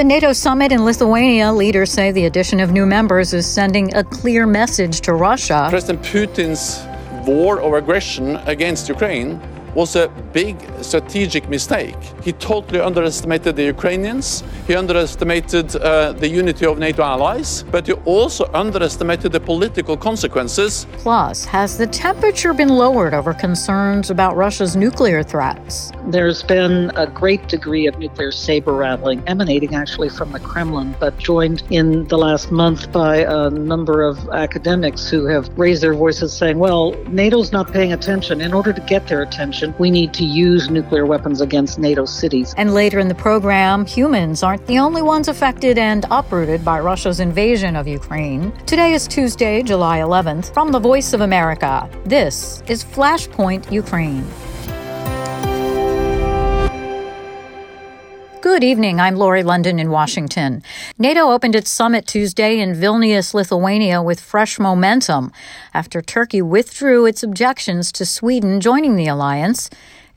the NATO summit in Lithuania, leaders say the addition of new members is sending a clear message to Russia. President Putin's war of aggression against Ukraine was a big strategic mistake. He totally underestimated the Ukrainians, he underestimated uh, the unity of NATO allies, but he also underestimated the political consequences. Plus, has the temperature been lowered over concerns about Russia's nuclear threats? There's been a great degree of nuclear saber rattling emanating actually from the Kremlin, but joined in the last month by a number of academics who have raised their voices saying, well, NATO's not paying attention. In order to get their attention, we need to use nuclear weapons against NATO cities. And later in the program, humans aren't the only ones affected and uprooted by Russia's invasion of Ukraine. Today is Tuesday, July 11th. From the Voice of America, this is Flashpoint Ukraine. Good evening. I'm Laurie London in Washington. NATO opened its summit Tuesday in Vilnius, Lithuania with fresh momentum after Turkey withdrew its objections to Sweden joining the alliance.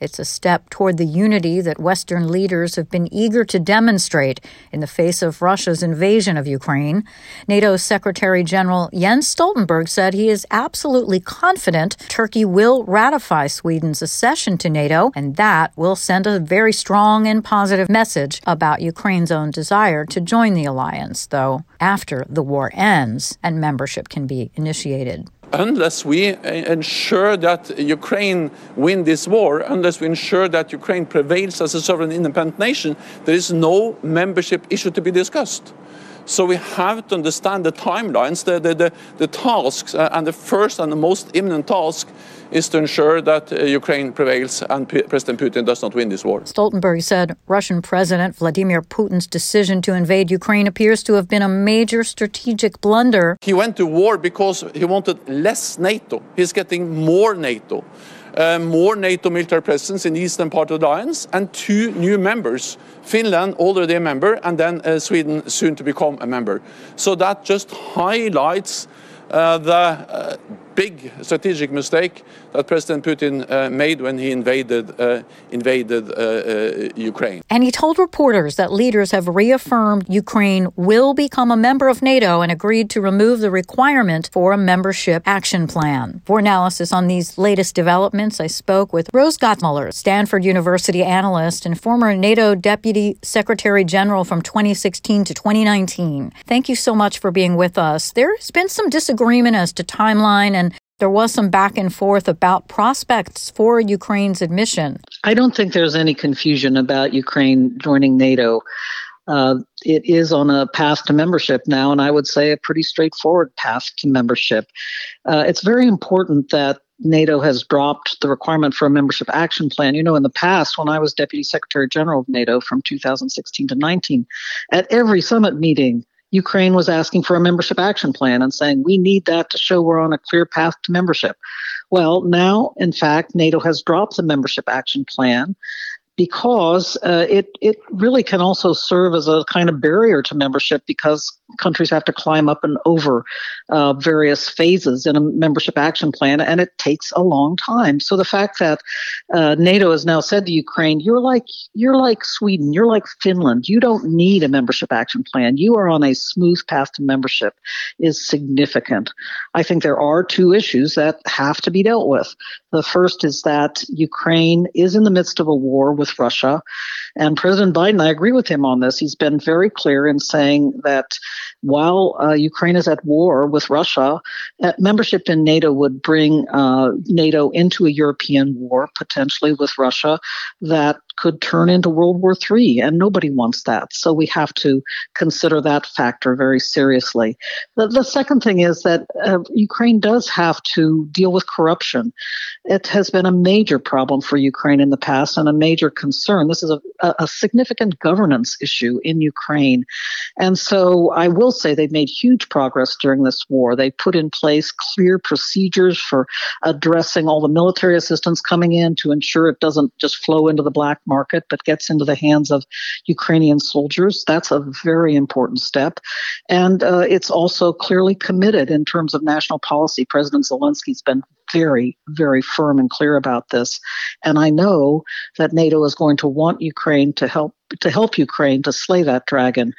It's a step toward the unity that Western leaders have been eager to demonstrate in the face of Russia's invasion of Ukraine. NATO Secretary General Jens Stoltenberg said he is absolutely confident Turkey will ratify Sweden's accession to NATO, and that will send a very strong and positive message about Ukraine's own desire to join the alliance, though, after the war ends and membership can be initiated unless we uh, ensure that Ukraine win this war, unless we ensure that Ukraine prevails as a sovereign independent nation, there is no membership issue to be discussed. So we have to understand the timelines, the, the, the, the tasks, uh, and the first and the most imminent task is to ensure that uh, Ukraine prevails and P- President Putin does not win this war. Stoltenberg said Russian President Vladimir Putin's decision to invade Ukraine appears to have been a major strategic blunder. He went to war because he wanted less NATO. He's getting more NATO. Uh, more NATO military presence in the eastern part of the alliance, and two new members. Finland, already a member, and then uh, Sweden, soon to become a member. So that just highlights uh, the uh, big strategic mistake that President Putin uh, made when he invaded uh, invaded uh, uh, Ukraine. And he told reporters that leaders have reaffirmed Ukraine will become a member of NATO and agreed to remove the requirement for a membership action plan. For analysis on these latest developments, I spoke with Rose Gottemoeller, Stanford University analyst and former NATO Deputy Secretary General from 2016 to 2019. Thank you so much for being with us. There's been some disagreement as to timeline and there was some back and forth about prospects for Ukraine's admission. I don't think there's any confusion about Ukraine joining NATO. Uh, it is on a path to membership now, and I would say a pretty straightforward path to membership. Uh, it's very important that NATO has dropped the requirement for a membership action plan. You know, in the past, when I was Deputy Secretary General of NATO from 2016 to 19, at every summit meeting, Ukraine was asking for a membership action plan and saying, we need that to show we're on a clear path to membership. Well, now, in fact, NATO has dropped the membership action plan because uh, it it really can also serve as a kind of barrier to membership because countries have to climb up and over uh, various phases in a membership action plan, and it takes a long time. So the fact that uh, NATO has now said to Ukraine, "You're like you're like Sweden, you're like Finland. You don't need a membership action plan. You are on a smooth path to membership," is significant. I think there are two issues that have to be dealt with. The first is that Ukraine is in the midst of a war with Russia. And President Biden, I agree with him on this. He's been very clear in saying that while uh, Ukraine is at war with Russia, uh, membership in NATO would bring uh, NATO into a European war, potentially with Russia, that could turn into World War III, and nobody wants that. So we have to consider that factor very seriously. The, the second thing is that uh, Ukraine does have to deal with corruption. It has been a major problem for Ukraine in the past and a major concern. This is a, a significant governance issue in Ukraine. And so I will say they've made huge progress during this war. They put in place clear procedures for addressing all the military assistance coming in to ensure it doesn't just flow into the black market but gets into the hands of Ukrainian soldiers. That's a very important step. And uh, it's also clearly committed in terms of national policy. President Zelensky's been very, very firm and clear about this. And I know that NATO is going to want Ukraine to help to help Ukraine to slay that dragon.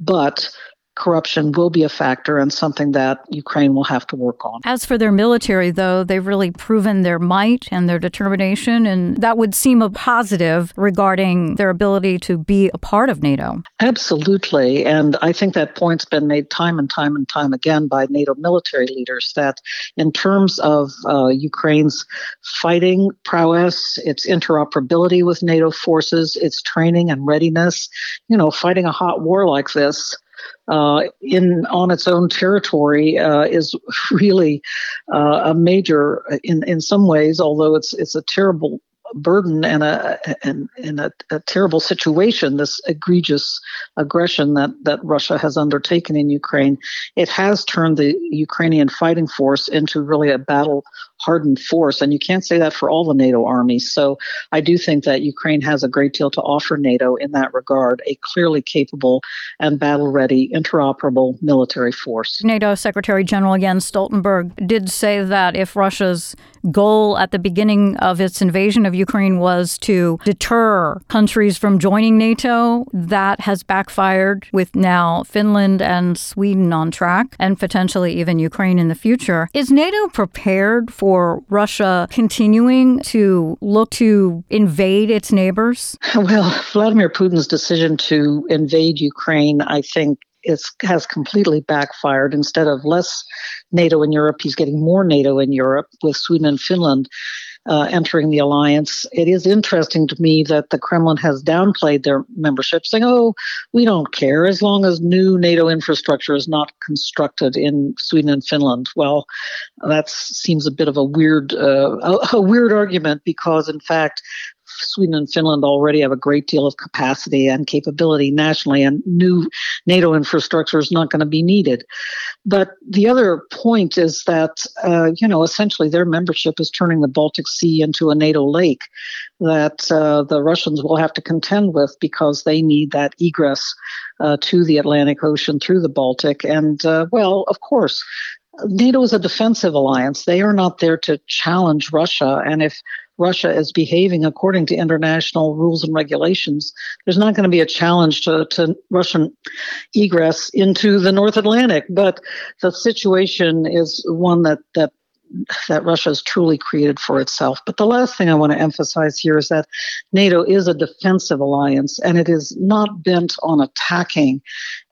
But corruption will be a factor and something that Ukraine will have to work on. As for their military, though, they've really proven their might and their determination, and that would seem a positive regarding their ability to be a part of NATO. Absolutely. And I think that point's been made time and time and time again by NATO military leaders that in terms of uh, Ukraine's fighting prowess, its interoperability with NATO forces, its training and readiness, you know, fighting a hot war like this uh, in on its own territory uh, is really uh, a major in in some ways, although it's it's a terrible burden and a and in a, a, terrible situation this egregious aggression that that Russia has undertaken in Ukraine it has turned the Ukrainian fighting force into really a battle hardened force. And you can't say that for all the NATO armies. So I do think that Ukraine has a great deal to offer NATO in that regard a clearly capable and battle ready, interoperable military force. NATO Secretary General Jens Stoltenberg did say that if Russia's goal at the beginning of its invasion of Ukraine was to deter countries from joining NATO, that has backfired with now Finland and Sweden on track, and potentially even Ukraine in the future. Is NATO prepared for? For Russia continuing to look to invade its neighbors? Well, Vladimir Putin's decision to invade Ukraine, I think, has completely backfired. Instead of less NATO in Europe, he's getting more NATO in Europe with Sweden and Finland uh, entering the alliance. It is interesting to me that the Kremlin has downplayed their membership, saying, oh, we don't care as long as new NATO infrastructure is not constructed in Sweden and Finland. Well, that seems a bit of a weird, uh, a, a weird argument because, in fact, Sweden and Finland already have a great deal of capacity and capability nationally, and new NATO infrastructure is not going to be needed. But the other point is that, uh, you know, essentially their membership is turning the Baltic Sea into a NATO lake that uh, the Russians will have to contend with because they need that egress uh, to the Atlantic Ocean through the Baltic. And, uh, well, of course, NATO is a defensive alliance. They are not there to challenge Russia. And if Russia is behaving according to international rules and regulations, there's not going to be a challenge to, to Russian egress into the North Atlantic. But the situation is one that, that that Russia has truly created for itself. But the last thing I want to emphasize here is that NATO is a defensive alliance and it is not bent on attacking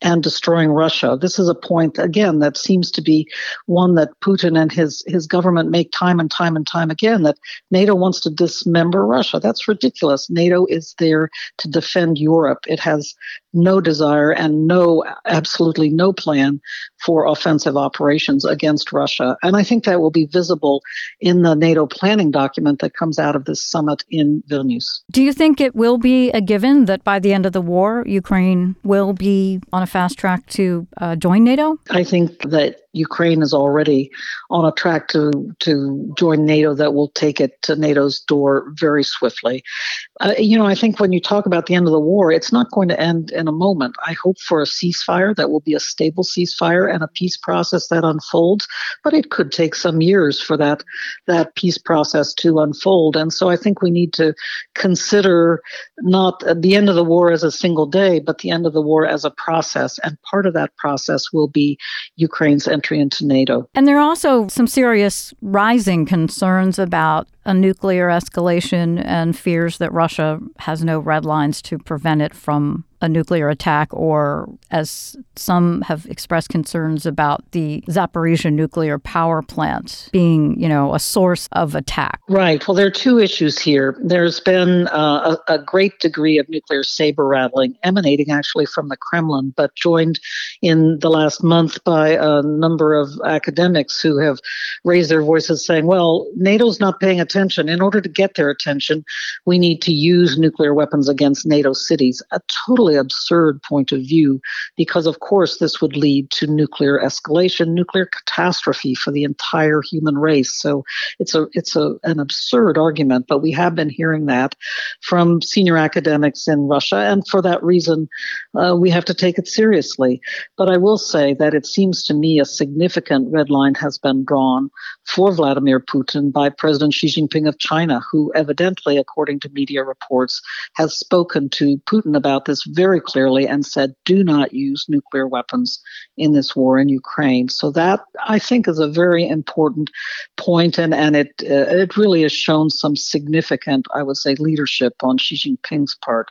and destroying Russia. This is a point, again, that seems to be one that Putin and his, his government make time and time and time again that NATO wants to dismember Russia. That's ridiculous. NATO is there to defend Europe. It has no desire and no, absolutely no plan for offensive operations against Russia. And I think that will be visible in the NATO planning document that comes out of this summit in Vilnius. Do you think it will be a given that by the end of the war, Ukraine will be on a fast track to uh, join NATO? I think that Ukraine is already on a track to to join NATO that will take it to NATO's door very swiftly. Uh, you know, I think when you talk about the end of the war, it's not going to end in a moment. I hope for a ceasefire that will be a stable ceasefire and a peace process that unfolds, but it could take some years for that that peace process to unfold. And so I think we need to consider not the end of the war as a single day, but the end of the war as a process. And part of that process will be Ukraine's into NATO. And there are also some serious rising concerns about a nuclear escalation and fears that Russia has no red lines to prevent it from a nuclear attack, or as some have expressed concerns about the Zaporizhia nuclear power plant being, you know, a source of attack. Right. Well, there are two issues here. There's been uh, a, a great degree of nuclear saber rattling emanating actually from the Kremlin, but joined in the last month by a number of academics who have raised their voices saying, well, NATO's not paying attention attention. In order to get their attention, we need to use nuclear weapons against NATO cities. A totally absurd point of view, because of course this would lead to nuclear escalation, nuclear catastrophe for the entire human race. So it's a it's a an absurd argument, but we have been hearing that from senior academics in Russia, and for that reason, uh, we have to take it seriously. But I will say that it seems to me a significant red line has been drawn for Vladimir Putin by President Xi Jinping of China, who evidently, according to media reports, has spoken to Putin about this very clearly and said, do not use nuclear weapons in this war in Ukraine. So that I think is a very important point, and and it uh, it really has shown some significant, I would say, leadership on Xi Jinping's part.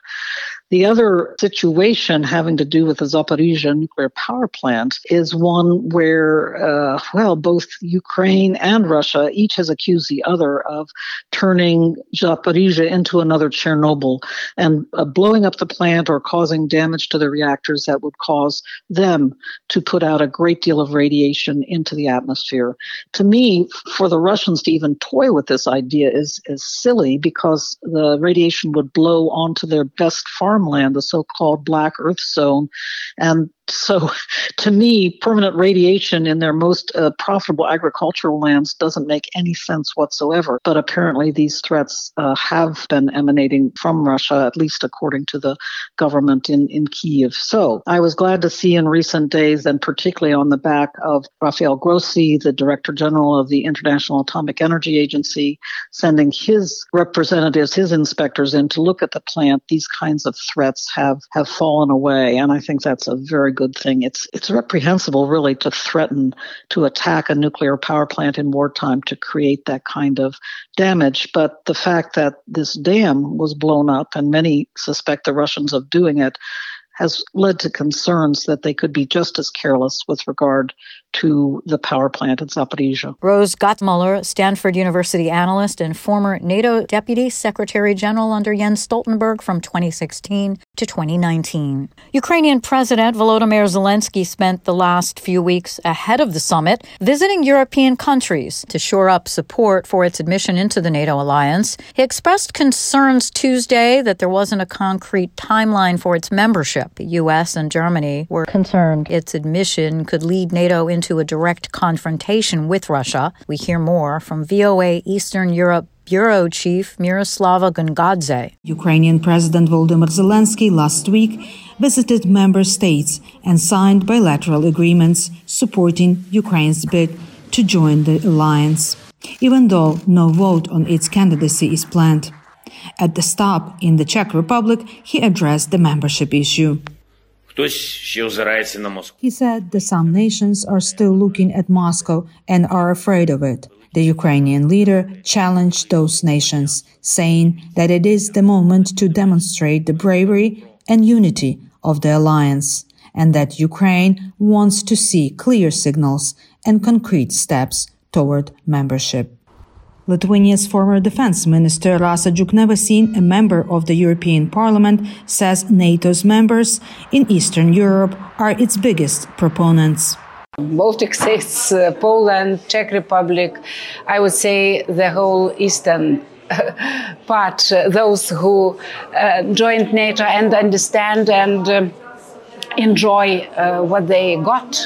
The other situation having to do with the Zaporizhia nuclear power plant is one where, uh, well, both Ukraine and Russia each has accused the other of turning Zaporizhia into another Chernobyl and uh, blowing up the plant or causing damage to the reactors that would cause them to put out a great deal of radiation into the atmosphere. To me, for the Russians to even toy with this idea is, is silly because the radiation would blow onto their best farm farmland, the so called Black Earth Zone. And so, to me, permanent radiation in their most uh, profitable agricultural lands doesn't make any sense whatsoever. But apparently, these threats uh, have been emanating from Russia, at least according to the government in, in Kiev. So, I was glad to see in recent days, and particularly on the back of Rafael Grossi, the Director General of the International Atomic Energy Agency, sending his representatives, his inspectors in to look at the plant, these kinds of threats have, have fallen away. And I think that's a very good thing. It's it's reprehensible, really, to threaten to attack a nuclear power plant in wartime to create that kind of damage. But the fact that this dam was blown up, and many suspect the Russians of doing it, has led to concerns that they could be just as careless with regard to the power plant in Zaporizhia. Rose Gottemoeller, Stanford University analyst and former NATO Deputy Secretary General under Jens Stoltenberg from 2016 to 2019. Ukrainian President Volodymyr Zelensky spent the last few weeks ahead of the summit visiting European countries to shore up support for its admission into the NATO alliance. He expressed concerns Tuesday that there wasn't a concrete timeline for its membership. The U.S. and Germany were concerned its admission could lead NATO into into a direct confrontation with Russia. We hear more from VOA Eastern Europe Bureau Chief Miroslava Gongadze. Ukrainian President Volodymyr Zelensky last week visited member states and signed bilateral agreements supporting Ukraine's bid to join the alliance, even though no vote on its candidacy is planned. At the stop in the Czech Republic, he addressed the membership issue. He said that some nations are still looking at Moscow and are afraid of it. The Ukrainian leader challenged those nations, saying that it is the moment to demonstrate the bravery and unity of the alliance, and that Ukraine wants to see clear signals and concrete steps toward membership. Lithuania's former defense minister Rasa Juknevičienė, a member of the European Parliament, says NATO's members in Eastern Europe are its biggest proponents. Baltic states, uh, Poland, Czech Republic, I would say the whole eastern part, uh, those who uh, joined NATO and understand and um, enjoy uh, what they got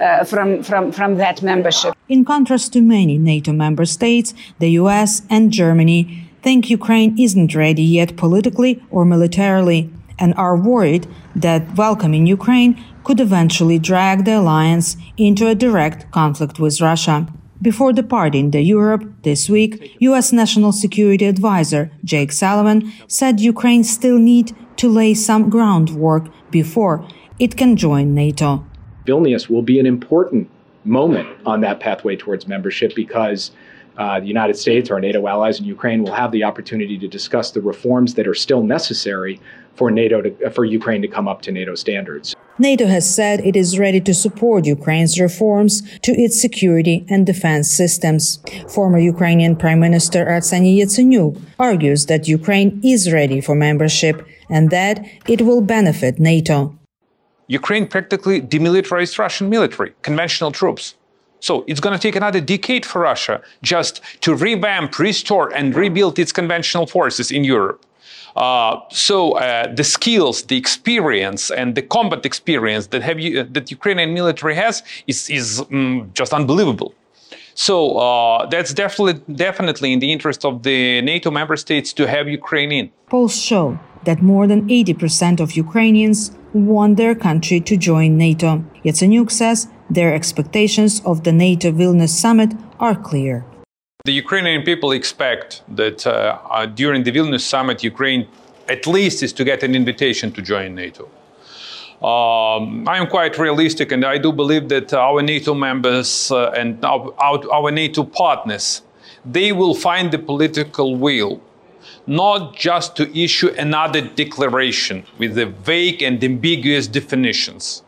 uh, from, from, from that membership. In contrast to many NATO member states, the US and Germany think Ukraine isn't ready yet politically or militarily and are worried that welcoming Ukraine could eventually drag the alliance into a direct conflict with Russia. Before departing the Europe this week, US National Security Advisor Jake Sullivan said Ukraine still need to lay some groundwork before it can join NATO. Vilnius will be an important moment on that pathway towards membership because uh, the United States, our NATO allies, and Ukraine will have the opportunity to discuss the reforms that are still necessary for NATO to, for Ukraine to come up to NATO standards. NATO has said it is ready to support Ukraine's reforms to its security and defense systems. Former Ukrainian Prime Minister Arseniy Yatsenyuk argues that Ukraine is ready for membership and that it will benefit NATO. Ukraine practically demilitarized Russian military, conventional troops. So it's going to take another decade for Russia just to revamp, restore, and rebuild its conventional forces in Europe. Uh, so uh, the skills, the experience, and the combat experience that have uh, that Ukrainian military has is is um, just unbelievable. So uh, that's definitely definitely in the interest of the NATO member states to have Ukraine in. Polls show that more than 80% of Ukrainians want their country to join NATO. Yatsenyuk says their expectations of the NATO Vilnius summit are clear. The Ukrainian people expect that uh, uh, during the Vilnius summit, Ukraine at least is to get an invitation to join NATO. Um, I am quite realistic, and I do believe that our NATO members uh, and our, our, our NATO partners, they will find the political will not just to issue another declaration with the vague and ambiguous definitions.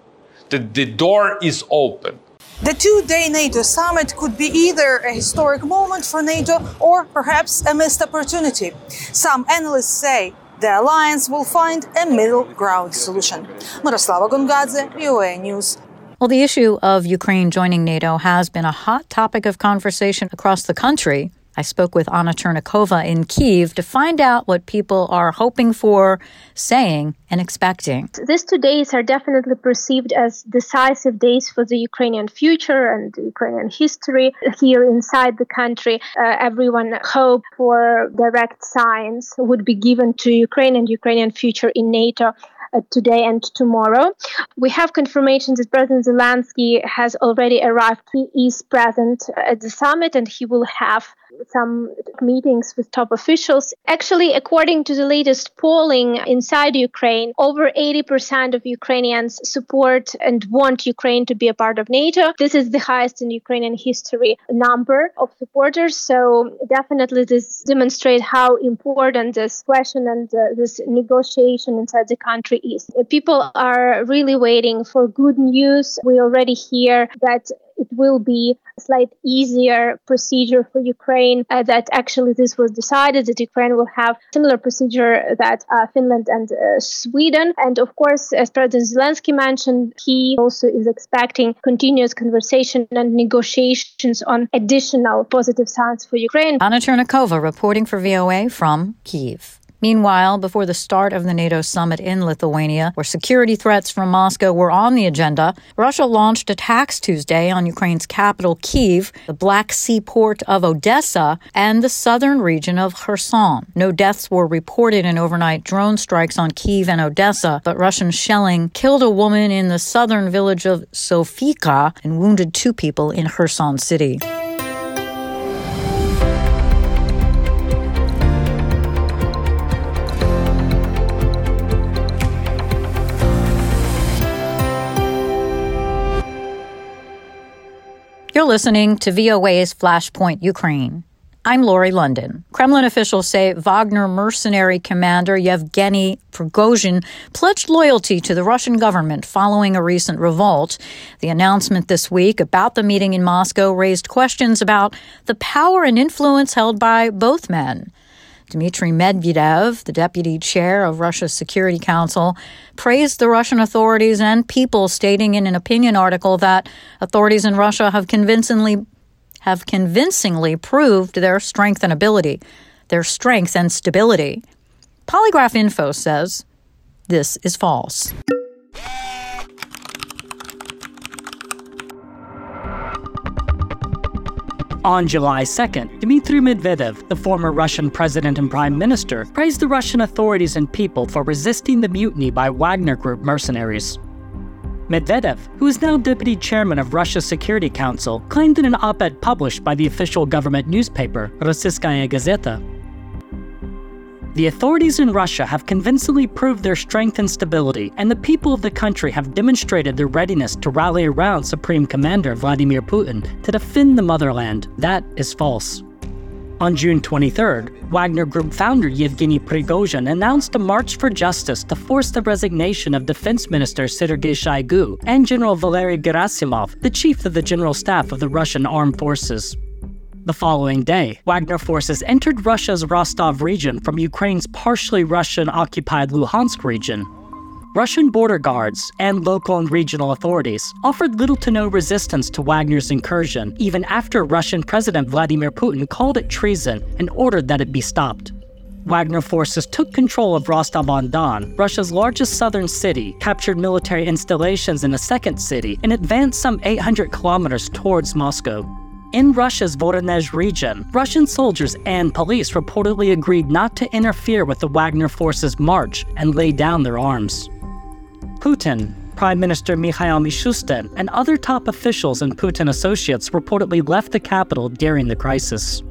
That the door is open. The two day NATO summit could be either a historic moment for NATO or perhaps a missed opportunity. Some analysts say the alliance will find a middle ground solution. Miroslava Gongadze, VOA News. Well, the issue of Ukraine joining NATO has been a hot topic of conversation across the country. I spoke with Anna Chernikova in Kiev to find out what people are hoping for, saying, and expecting. These two days are definitely perceived as decisive days for the Ukrainian future and Ukrainian history here inside the country. Uh, everyone hoped for direct signs would be given to Ukraine and Ukrainian future in NATO uh, today and tomorrow. We have confirmation that President Zelensky has already arrived. He is present at the summit and he will have some meetings with top officials. Actually, according to the latest polling inside Ukraine, over 80% of Ukrainians support and want Ukraine to be a part of NATO. This is the highest in Ukrainian history number of supporters. So, definitely, this demonstrates how important this question and uh, this negotiation inside the country is. People are really waiting for good news. We already hear that it will be a slight easier procedure for Ukraine uh, that actually this was decided that Ukraine will have similar procedure that uh, Finland and uh, Sweden. And of course, as President Zelensky mentioned, he also is expecting continuous conversation and negotiations on additional positive signs for Ukraine. Anna Chernikova reporting for VOA from Kiev. Meanwhile, before the start of the NATO summit in Lithuania, where security threats from Moscow were on the agenda, Russia launched attacks Tuesday on Ukraine's capital, Kiev, the Black Sea port of Odessa, and the southern region of Kherson. No deaths were reported in overnight drone strikes on Kiev and Odessa, but Russian shelling killed a woman in the southern village of Sofika and wounded two people in Kherson city. You're listening to VOA's Flashpoint Ukraine. I'm Lori London. Kremlin officials say Wagner mercenary commander Yevgeny Prigozhin pledged loyalty to the Russian government following a recent revolt. The announcement this week about the meeting in Moscow raised questions about the power and influence held by both men. Dmitry Medvedev, the deputy chair of Russia's Security Council, praised the Russian authorities and people, stating in an opinion article that authorities in Russia have convincingly have convincingly proved their strength and ability, their strength and stability. Polygraph Info says this is false. On July 2nd, Dmitry Medvedev, the former Russian president and prime minister, praised the Russian authorities and people for resisting the mutiny by Wagner Group mercenaries. Medvedev, who is now deputy chairman of Russia's Security Council, claimed in an op ed published by the official government newspaper, Rossiyskaya Gazeta, the authorities in Russia have convincingly proved their strength and stability, and the people of the country have demonstrated their readiness to rally around Supreme Commander Vladimir Putin to defend the motherland. That is false. On June 23rd, Wagner Group founder Yevgeny Prigozhin announced a march for justice to force the resignation of Defense Minister Sergei Shoigu and General Valery Gerasimov, the chief of the General Staff of the Russian Armed Forces. The following day, Wagner forces entered Russia's Rostov region from Ukraine's partially Russian occupied Luhansk region. Russian border guards and local and regional authorities offered little to no resistance to Wagner's incursion, even after Russian President Vladimir Putin called it treason and ordered that it be stopped. Wagner forces took control of Rostov on Don, Russia's largest southern city, captured military installations in a second city, and advanced some 800 kilometers towards Moscow. In Russia's Voronezh region, Russian soldiers and police reportedly agreed not to interfere with the Wagner forces' march and lay down their arms. Putin, Prime Minister Mikhail Mishustin, and other top officials and Putin associates reportedly left the capital during the crisis.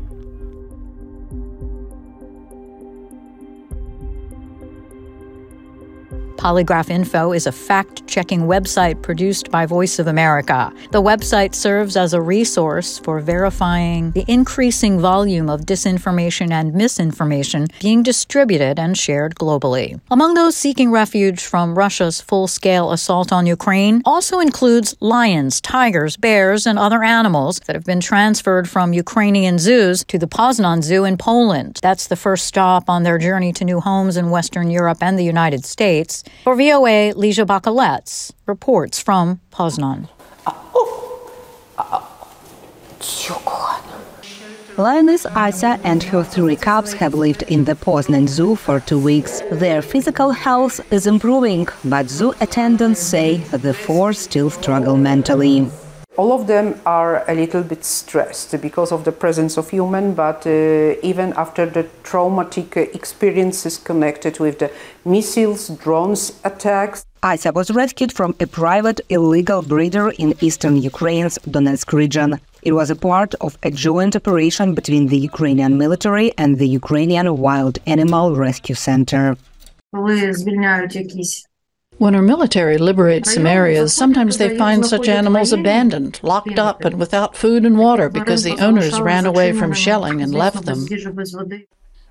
Polygraph Info is a fact checking website produced by Voice of America. The website serves as a resource for verifying the increasing volume of disinformation and misinformation being distributed and shared globally. Among those seeking refuge from Russia's full scale assault on Ukraine also includes lions, tigers, bears, and other animals that have been transferred from Ukrainian zoos to the Poznan Zoo in Poland. That's the first stop on their journey to new homes in Western Europe and the United States. For VOA, Lesia Bakalets reports from Poznan. Lioness Isa and her three cubs have lived in the Poznan Zoo for two weeks. Their physical health is improving, but zoo attendants say the four still struggle mentally. All of them are a little bit stressed because of the presence of human, but uh, even after the traumatic experiences connected with the missiles, drones attacks. Asa was rescued from a private illegal breeder in eastern Ukraine's Donetsk region. It was a part of a joint operation between the Ukrainian military and the Ukrainian Wild Animal Rescue Center. When our military liberates some areas, sometimes they find such animals abandoned, locked up, and without food and water because the owners ran away from shelling and left them.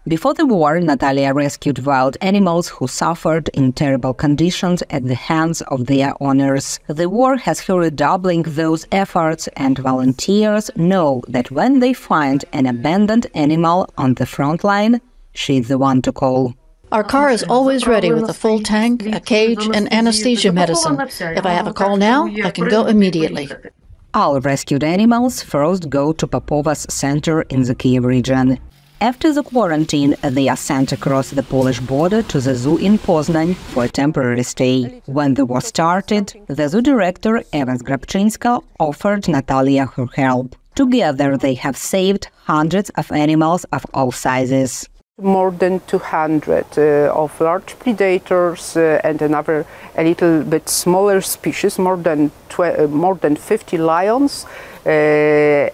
Before the war, Natalia rescued wild animals who suffered in terrible conditions at the hands of their owners. The war has her redoubling those efforts, and volunteers know that when they find an abandoned animal on the front line, she's the one to call. Our car is always ready with a full tank, a cage, and anesthesia medicine. If I have a call now, I can go immediately. All rescued animals first go to Popova's center in the Kiev region. After the quarantine, they are sent across the Polish border to the zoo in Poznan for a temporary stay. When the war started, the zoo director, Eva Zgrabczynska, offered Natalia her help. Together, they have saved hundreds of animals of all sizes more than 200 uh, of large predators uh, and another a little bit smaller species more than uh, more than 50 lions uh,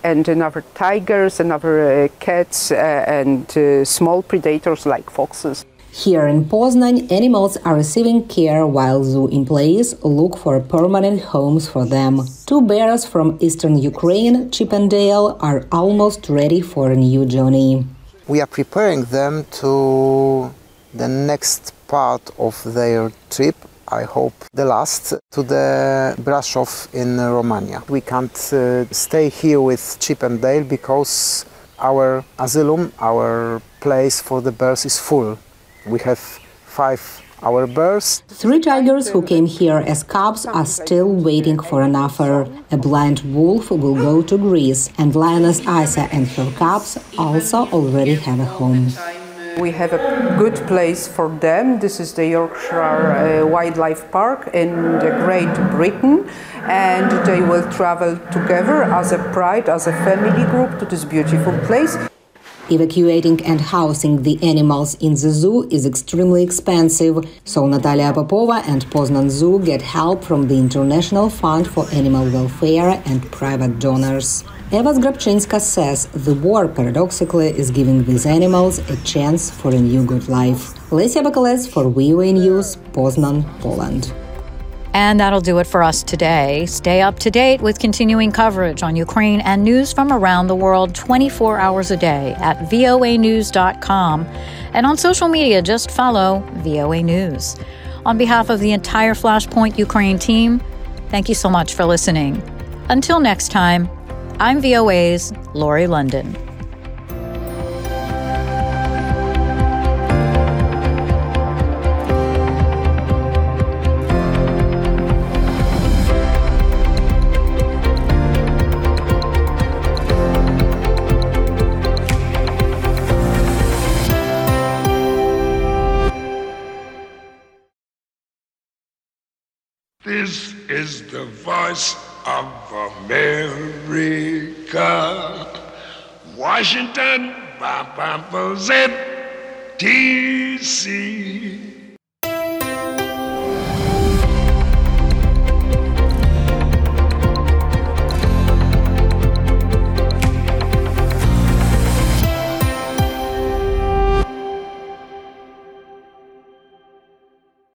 and another tigers another uh, cats uh, and small predators like foxes here in Poznan, animals are receiving care while zoo employees look for permanent homes for them. Two bears from eastern Ukraine, Chip and Dale, are almost ready for a new journey we are preparing them to the next part of their trip I hope the last to the Brasov in Romania. We can't uh, stay here with Chip and Dale because our asylum, our place for the birds is full. We have five our birds. Three tigers who came here as cubs are still waiting for an offer. A blind wolf will go to Greece, and lioness Isa and her cubs also already have a home. We have a good place for them. This is the Yorkshire uh, Wildlife Park in the Great Britain, and they will travel together as a pride, as a family group to this beautiful place. Evacuating and housing the animals in the zoo is extremely expensive, so Natalia Popova and Poznan Zoo get help from the International Fund for Animal Welfare and private donors. Eva Zgrabczynska says the war paradoxically is giving these animals a chance for a new good life. Lesia Bakalets for VOA News, Poznan, Poland. And that'll do it for us today. Stay up to date with continuing coverage on Ukraine and news from around the world 24 hours a day at voanews.com. And on social media, just follow VOA News. On behalf of the entire Flashpoint Ukraine team, thank you so much for listening. Until next time, I'm VOA's Lori London. Is the voice of America. Washington, D.C.